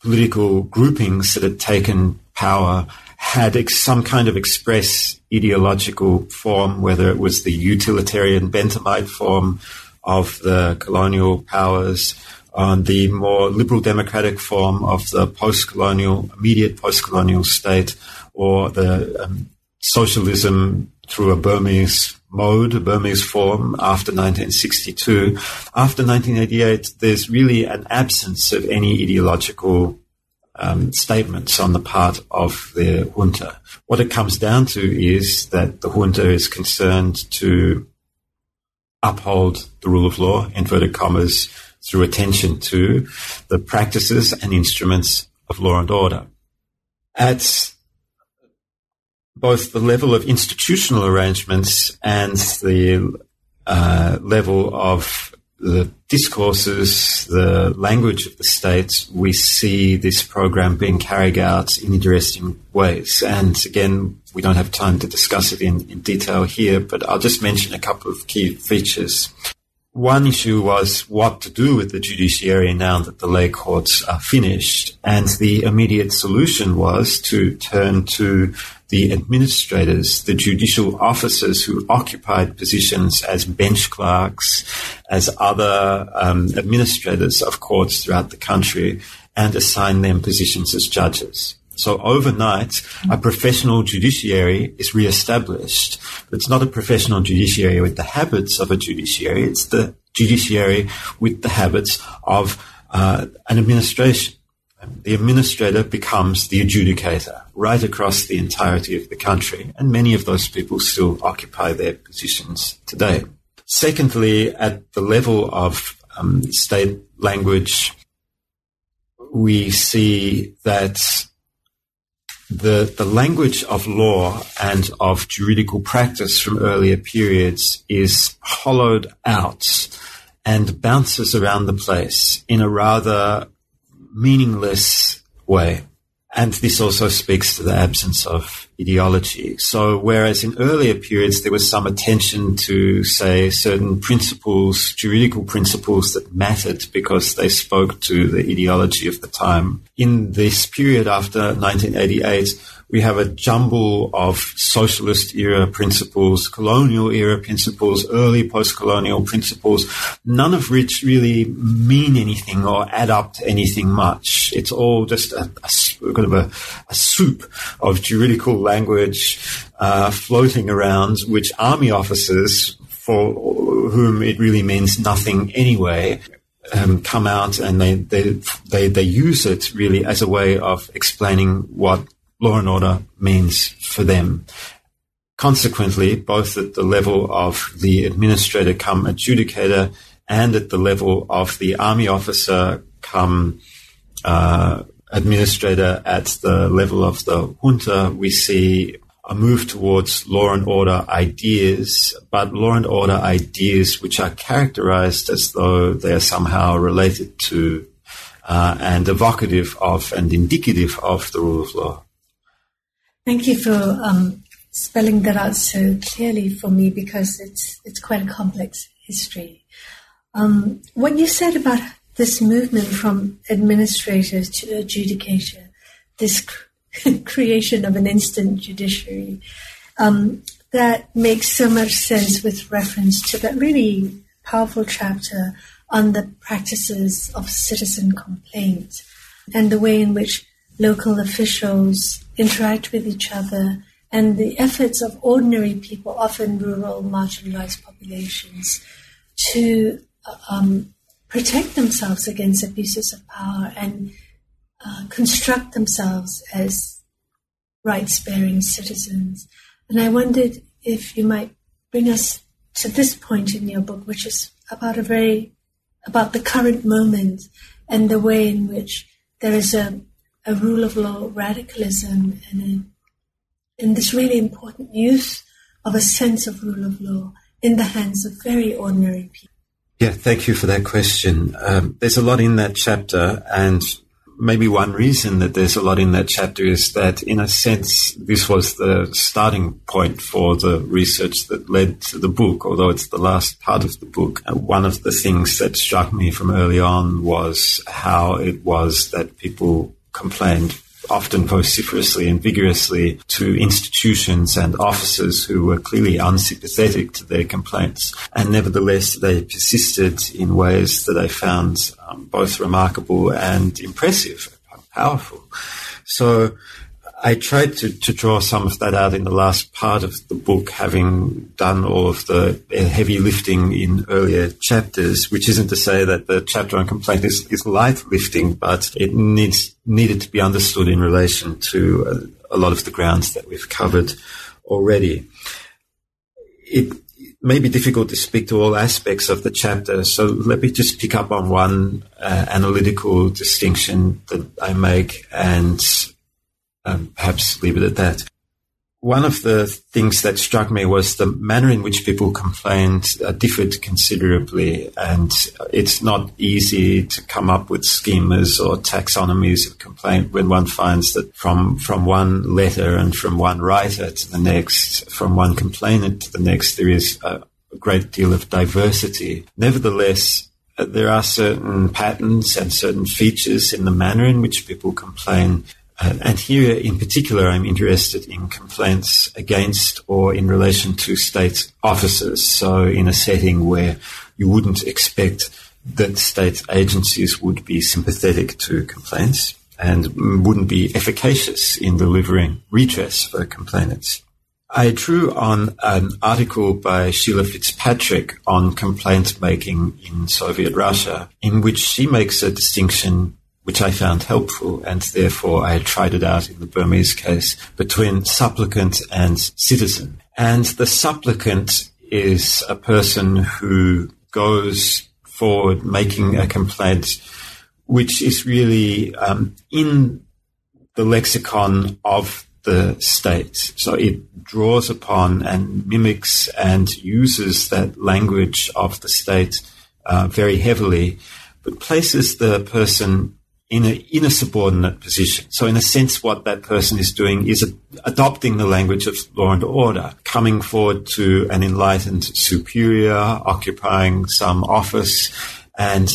political groupings that had taken power had ex- some kind of express ideological form, whether it was the utilitarian Benthamite form of the colonial powers on the more liberal democratic form of the post-colonial, immediate post-colonial state, or the um, socialism through a Burmese mode, a Burmese form after 1962. After 1988, there's really an absence of any ideological um, statements on the part of the junta. What it comes down to is that the junta is concerned to uphold the rule of law, inverted commas, through attention to the practices and instruments of law and order. At both the level of institutional arrangements and the uh, level of the discourses, the language of the state, we see this program being carried out in interesting ways. And again, we don't have time to discuss it in, in detail here, but I'll just mention a couple of key features. One issue was what to do with the judiciary now that the lay courts are finished. And the immediate solution was to turn to the administrators, the judicial officers who occupied positions as bench clerks, as other um, administrators of courts throughout the country, and assign them positions as judges. So overnight, a professional judiciary is re-established. It's not a professional judiciary with the habits of a judiciary. It's the judiciary with the habits of uh, an administration. The administrator becomes the adjudicator right across the entirety of the country, and many of those people still occupy their positions today. Secondly, at the level of um, state language, we see that the, the language of law and of juridical practice from earlier periods is hollowed out and bounces around the place in a rather meaningless way. And this also speaks to the absence of ideology. So whereas in earlier periods there was some attention to, say, certain principles, juridical principles that mattered because they spoke to the ideology of the time, in this period after 1988, we have a jumble of socialist era principles, colonial era principles, early post-colonial principles, none of which really mean anything or add up to anything much. It's all just a, a kind of a, a soup of juridical language uh, floating around, which army officers for whom it really means nothing anyway, um, come out and they, they, they, they use it really as a way of explaining what law and order means for them. Consequently, both at the level of the administrator come adjudicator and at the level of the army officer come uh, administrator at the level of the junta, we see a move towards law and order ideas, but law and order ideas which are characterized as though they are somehow related to uh, and evocative of and indicative of the rule of law. Thank you for um, spelling that out so clearly for me because it's it's quite a complex history. Um, what you said about this movement from administrator to adjudicator, this creation of an instant judiciary. Um, that makes so much sense with reference to that really powerful chapter on the practices of citizen complaint and the way in which local officials interact with each other and the efforts of ordinary people, often rural, marginalized populations, to um, protect themselves against abuses of power and uh, construct themselves as rights bearing citizens. And I wondered if you might bring us to this point in your book, which is about a very, about the current moment and the way in which there is a, a rule of law radicalism and, a, and this really important use of a sense of rule of law in the hands of very ordinary people. Yeah, thank you for that question. Um, there's a lot in that chapter, and maybe one reason that there's a lot in that chapter is that, in a sense, this was the starting point for the research that led to the book, although it's the last part of the book. Uh, one of the things that struck me from early on was how it was that people complained often vociferously and vigorously to institutions and officers who were clearly unsympathetic to their complaints. And nevertheless, they persisted in ways that I found um, both remarkable and impressive, powerful. So I tried to, to draw some of that out in the last part of the book, having done all of the heavy lifting in earlier chapters, which isn't to say that the chapter on complaint is, is light lifting, but it needs, needed to be understood in relation to a, a lot of the grounds that we've covered already. It, may be difficult to speak to all aspects of the chapter, so let me just pick up on one uh, analytical distinction that I make and um, perhaps leave it at that. One of the things that struck me was the manner in which people complained uh, differed considerably, and it's not easy to come up with schemas or taxonomies of complaint when one finds that from from one letter and from one writer to the next, from one complainant to the next, there is a, great deal of diversity. Nevertheless, uh, there are certain patterns and certain features in the manner in which people complain Um, and here in particular, I'm interested in complaints against or in relation to state officers. So in a setting where you wouldn't expect that state agencies would be sympathetic to complaints and wouldn't be efficacious in delivering redress for complainants. I drew on an article by Sheila Fitzpatrick on complaint making in Soviet Russia, in which she makes a distinction which I found helpful, and therefore I tried it out in the Burmese case between supplicant and citizen. And the supplicant is a person who goes forward making a complaint, which is really um, in the lexicon of the state. So it draws upon and mimics and uses that language of the state uh, very heavily, but places the person in a, in a subordinate position. So in a sense, what that person is doing is adopting the language of law and order, coming forward to an enlightened superior, occupying some office and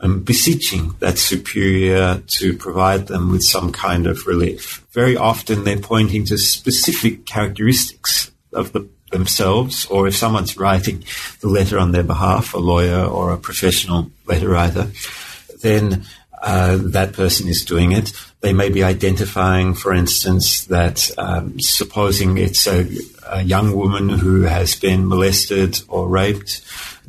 um, beseeching that superior to provide them with some kind of relief. Very often they're pointing to specific characteristics of the themselves, or if someone's writing the letter on their behalf, a lawyer or a professional letter writer, then uh, that person is doing it. They may be identifying, for instance, that um, supposing it's a, a, young woman who has been molested or raped,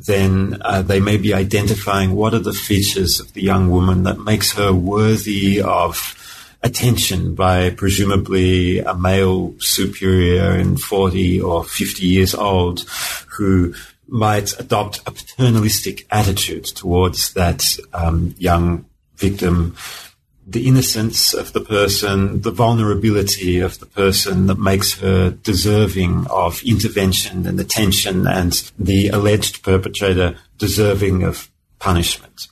then uh, they may be identifying what are the features of the young woman that makes her worthy of attention by presumably a male superior in 40 or 50 years old who might adopt a paternalistic attitude towards that um, young victim, the innocence of the person, the vulnerability of the person that makes her deserving of intervention and attention and the alleged perpetrator deserving of punishment.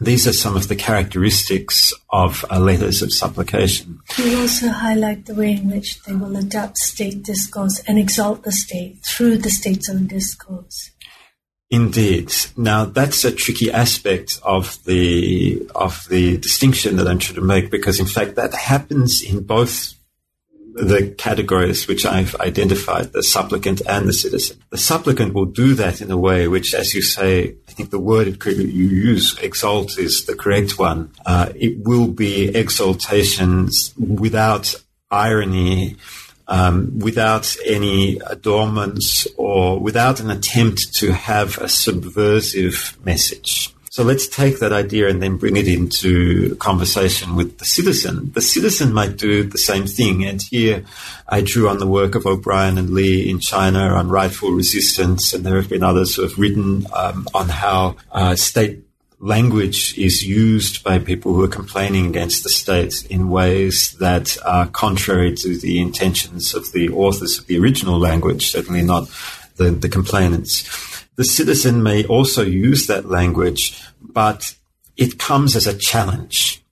These are some of the characteristics of uh, letters of supplication. You also highlight the way in which they will adapt state discourse and exalt the state through the state's own discourse. Indeed. Now that's a tricky aspect of the of the distinction that I'm trying to make because in fact that happens in both the categories which I've identified, the supplicant and the citizen. The supplicant will do that in a way which, as you say, I think the word you use, exalt, is the correct one. Uh, it will be exaltations without irony um, without any adornments or without an attempt to have a subversive message. So let's take that idea and then bring it into conversation with the citizen. The citizen might do the same thing. And here I drew on the work of O'Brien and Li in China on rightful resistance. And there have been others who have written um, on how uh, state language is used by people who are complaining against the state in ways that are contrary to the intentions of the authors of the original language, certainly not the, the complainants. The citizen may also use that language, but it comes as a challenge.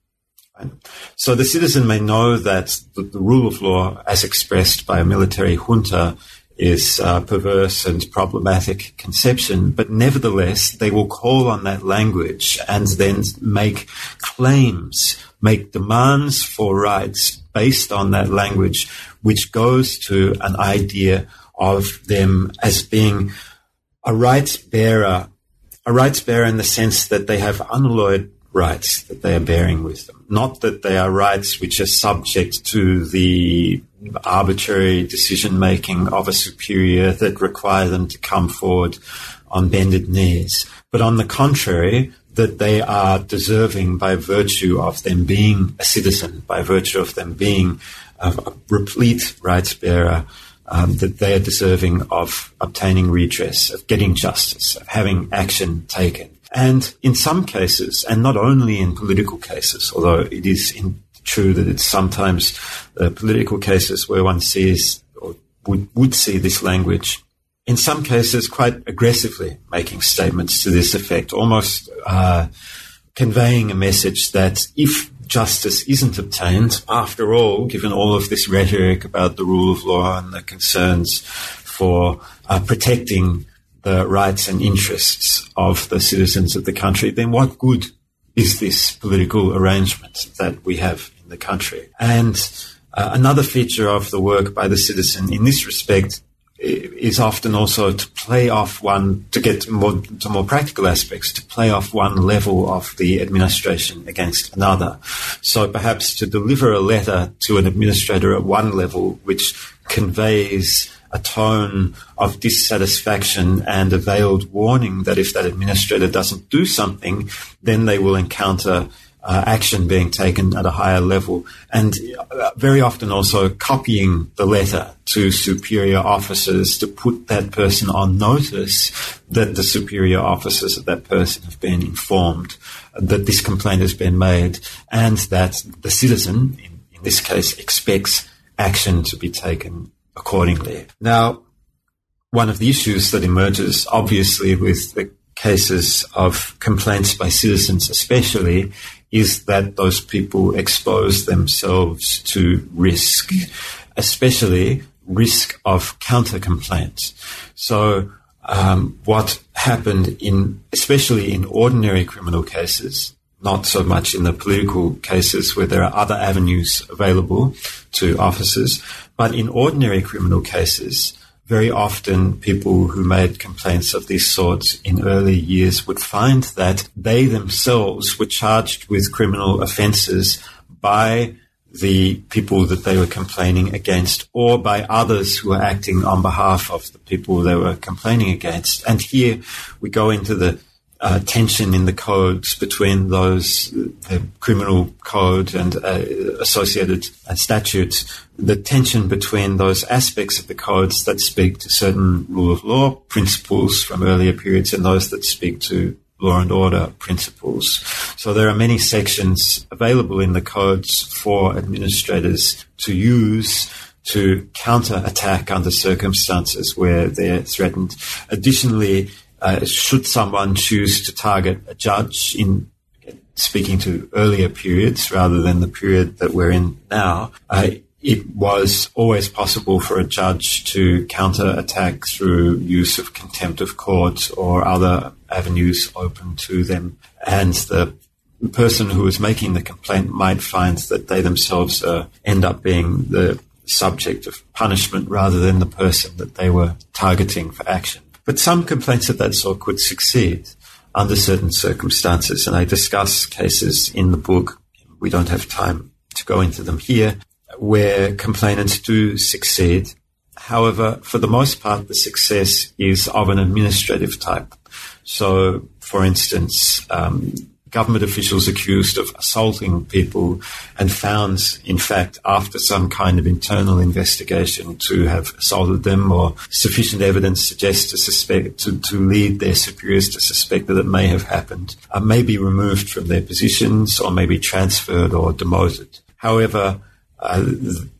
So the citizen may know that the, the rule of law, as expressed by a military junta, is perverse and problematic conception, but nevertheless, they will call on that language and then make claims, make demands for rights based on that language, which goes to an idea of them as being a rights bearer, a rights bearer in the sense that they have unalloyed rights that they are bearing with them. Not that they are rights which are subject to the arbitrary decision making of a superior that require them to come forward on bended knees, but on the contrary, that they are deserving by virtue of them being a citizen, by virtue of them being a, replete rights bearer, um, that they are deserving of obtaining redress, of getting justice, of having action taken. And in some cases, and not only in political cases, although it is in true that it's sometimes uh, political cases where one sees or would, would see this language. In some cases, quite aggressively making statements to this effect, almost uh, conveying a message that if justice isn't obtained, after all, given all of this rhetoric about the rule of law and the concerns for uh, protecting the rights and interests of the citizens of the country, then what good is this political arrangement that we have in the country. And uh, another feature of the work by the citizen in this respect is often also to play off one, to get more, to more practical aspects, to play off one level of the administration against another. So perhaps to deliver a letter to an administrator at one level, which conveys a tone of dissatisfaction and a veiled warning that if that administrator doesn't do something, then they will encounter uh, action being taken at a higher level, and uh, very often also copying the letter to superior officers to put that person on notice that the superior officers of that person have been informed that this complaint has been made and that the citizen, in, in this case, expects action to be taken accordingly. Now, one of the issues that emerges, obviously, with the cases of complaints by citizens, especially, is that those people expose themselves to risk, especially risk of counter complaints. So, um, what happened in, especially in ordinary criminal cases, not so much in the political cases where there are other avenues available to officers, but in ordinary criminal cases, very often people who made complaints of this sort in early years would find that they themselves were charged with criminal offences by the people that they were complaining against or by others who were acting on behalf of the people they were complaining against. And here we go into the uh, tension in the codes between those, the criminal code and uh, associated uh, statutes, the tension between those aspects of the codes that speak to certain rule of law principles from earlier periods and those that speak to law and order principles. So there are many sections available in the codes for administrators to use to counter attack under circumstances where they're threatened. Additionally, uh, should someone choose to target a judge in speaking to earlier periods rather than the period that we're in now, uh, it was always possible for a judge to counter attack through use of contempt of court or other avenues open to them. And the person who is making the complaint might find that they themselves uh, end up being the subject of punishment rather than the person that they were targeting for action. But some complaints of that sort could succeed under certain circumstances, and I discuss cases in the book. We don't have time to go into them here, where complainants do succeed. However, for the most part, the success is of an administrative type. So, for instance, um, government officials accused of assaulting people and found, in fact, after some kind of internal investigation to have assaulted them or sufficient evidence suggests to suspect, to, to lead their superiors to suspect that it may have happened, uh, may be removed from their positions or may be transferred or demoted. However, uh,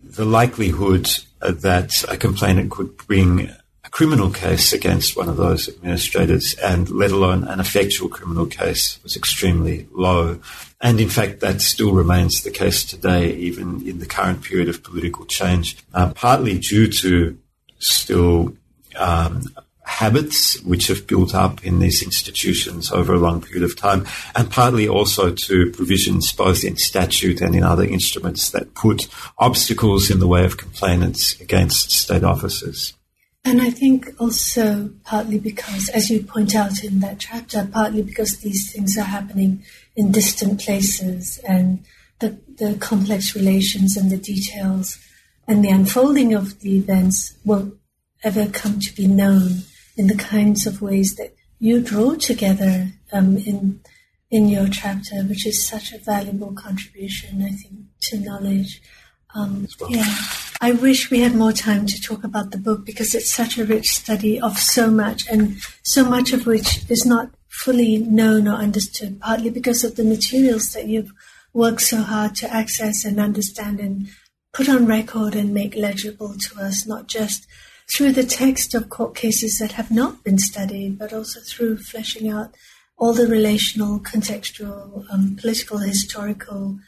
the likelihood that a complainant could bring criminal case against one of those administrators, and let alone an effectual criminal case, was extremely low. And in fact, that still remains the case today, even in the current period of political change, uh, partly due to still um, habits which have built up in these institutions over a long period of time, and partly also to provisions both in statute and in other instruments that put obstacles in the way of complainants against state officers. And I think also partly because, as you point out in that chapter, partly because these things are happening in distant places and the, the complex relations and the details and the unfolding of the events won't ever come to be known in the kinds of ways that you draw together um, in in your chapter, which is such a valuable contribution, I think, to knowledge. Um, yeah. I wish we had more time to talk about the book because it's such a rich study of so much and so much of which is not fully known or understood, partly because of the materials that you've worked so hard to access and understand and put on record and make legible to us, not just through the text of court cases that have not been studied, but also through fleshing out all the relational, contextual, um, political, historical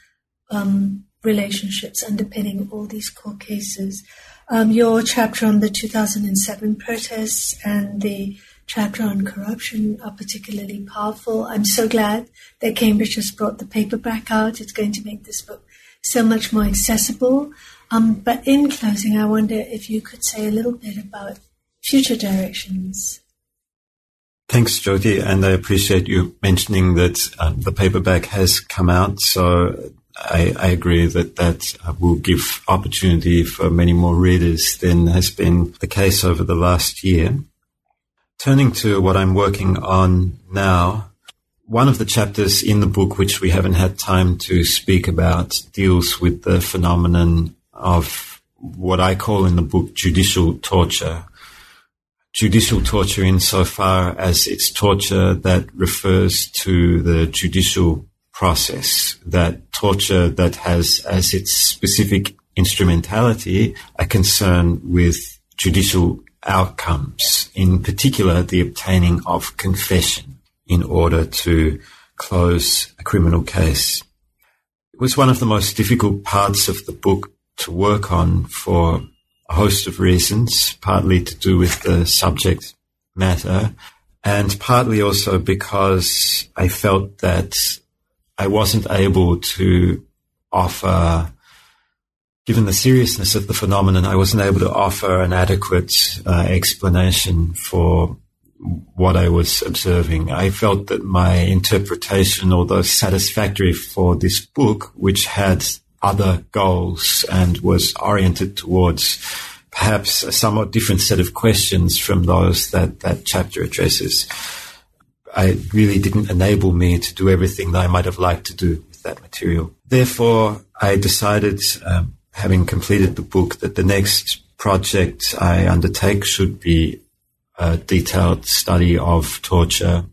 um, relationships underpinning all these court cases. Um, your chapter on the 2007 protests and the chapter on corruption are particularly powerful. I'm so glad that Cambridge has brought the paperback out. It's going to make this book so much more accessible. Um, but in closing, I wonder if you could say a little bit about future directions. Thanks, Jothie, and I appreciate you mentioning that um, the paperback has come out. So I, I, agree that that uh, will give opportunity for many more readers than has been the case over the last year. Turning to what I'm working on now, one of the chapters in the book, which we haven't had time to speak about, deals with the phenomenon of what I call in the book judicial torture. Judicial torture insofar as it's torture that refers to the judicial process, that torture that has as its specific instrumentality a concern with judicial outcomes, in particular the obtaining of confession in order to close a criminal case. It was one of the most difficult parts of the book to work on for a host of reasons, partly to do with the subject matter, and partly also because I felt that I wasn't able to offer given the seriousness of the phenomenon, I wasn't able to offer an adequate uh, explanation for what I was observing. I felt that my interpretation, although satisfactory for this book, which had other goals and was oriented towards perhaps a somewhat different set of questions from those that that chapter addresses, I really didn't enable me to do everything that I might have liked to do with that material. Therefore, I decided um, having completed the book, that the next project I undertake should be a detailed study of torture.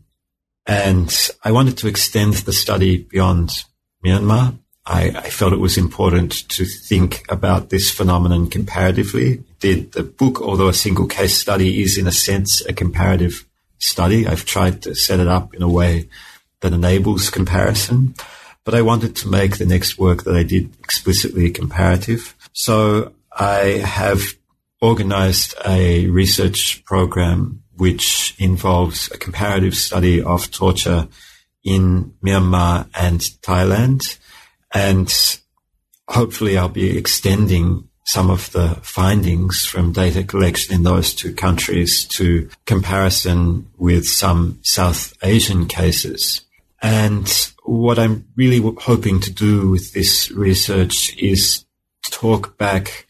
And I wanted to extend the study beyond Myanmar. I, I, felt it was important to think about this phenomenon comparatively. The, the book, although a single case study, is in a sense a comparative study. I've tried to set it up in a way that enables comparison but I wanted to make the next work that I did explicitly comparative. So I have organized a research program which involves a comparative study of torture in Myanmar and Thailand. And hopefully I'll be extending some of the findings from data collection in those two countries to comparison with some South Asian cases. And what I'm really hoping to do with this research is talk back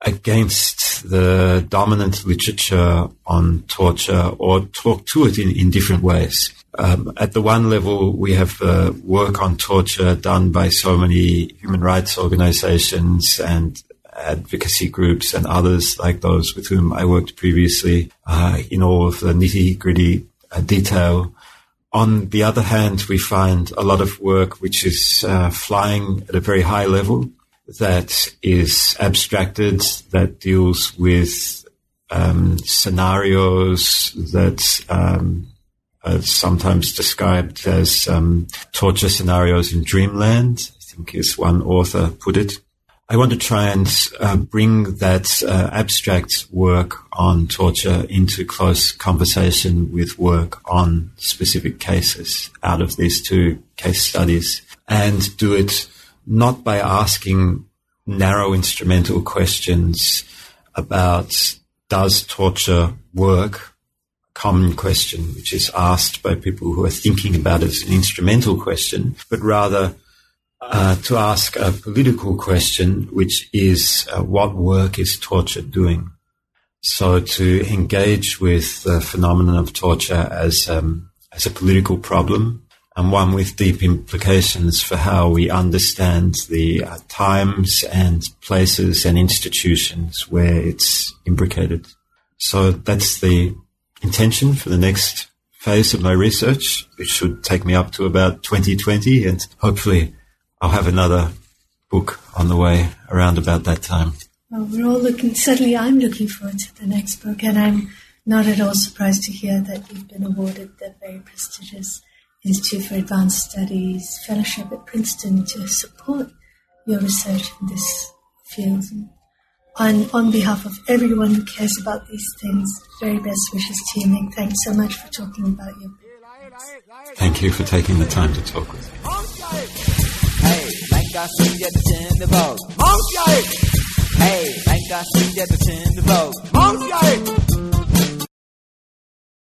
against the dominant literature on torture or talk to it in, in different ways. Um, at the one level, we have uh, work on torture done by so many human rights organizations and advocacy groups and others like those with whom I worked previously uh, in all of the nitty gritty uh, detail on the other hand, we find a lot of work which is uh, flying at a very high level that is abstracted, that deals with um, scenarios that um, are sometimes described as um, torture scenarios in dreamland, I think is one author put it. I want to try and uh, bring that uh, abstract work on torture into close conversation with work on specific cases out of these two case studies and do it not by asking narrow instrumental questions about does torture work? Common question, which is asked by people who are thinking about it as an instrumental question, but rather uh, to ask a political question, which is uh, what work is torture doing? So to engage with the phenomenon of torture as um, as a political problem and one with deep implications for how we understand the uh, times and places and institutions where it's imbricated. So that's the intention for the next phase of my research, which should take me up to about 2020 and hopefully I'll have another book on the way around about that time. Well, we're all looking, certainly I'm looking forward to the next book, and I'm not at all surprised to hear that you've been awarded the very prestigious Institute for Advanced Studies Fellowship at Princeton to support your research in this field. And on, on behalf of everyone who cares about these things, very best wishes to you, Nick. Thanks so much for talking about your. Thank you for taking the time to talk with me. I see that the tender boat. Monkey! Hey, like I see that the tender boat. Monkey!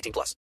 18 plus.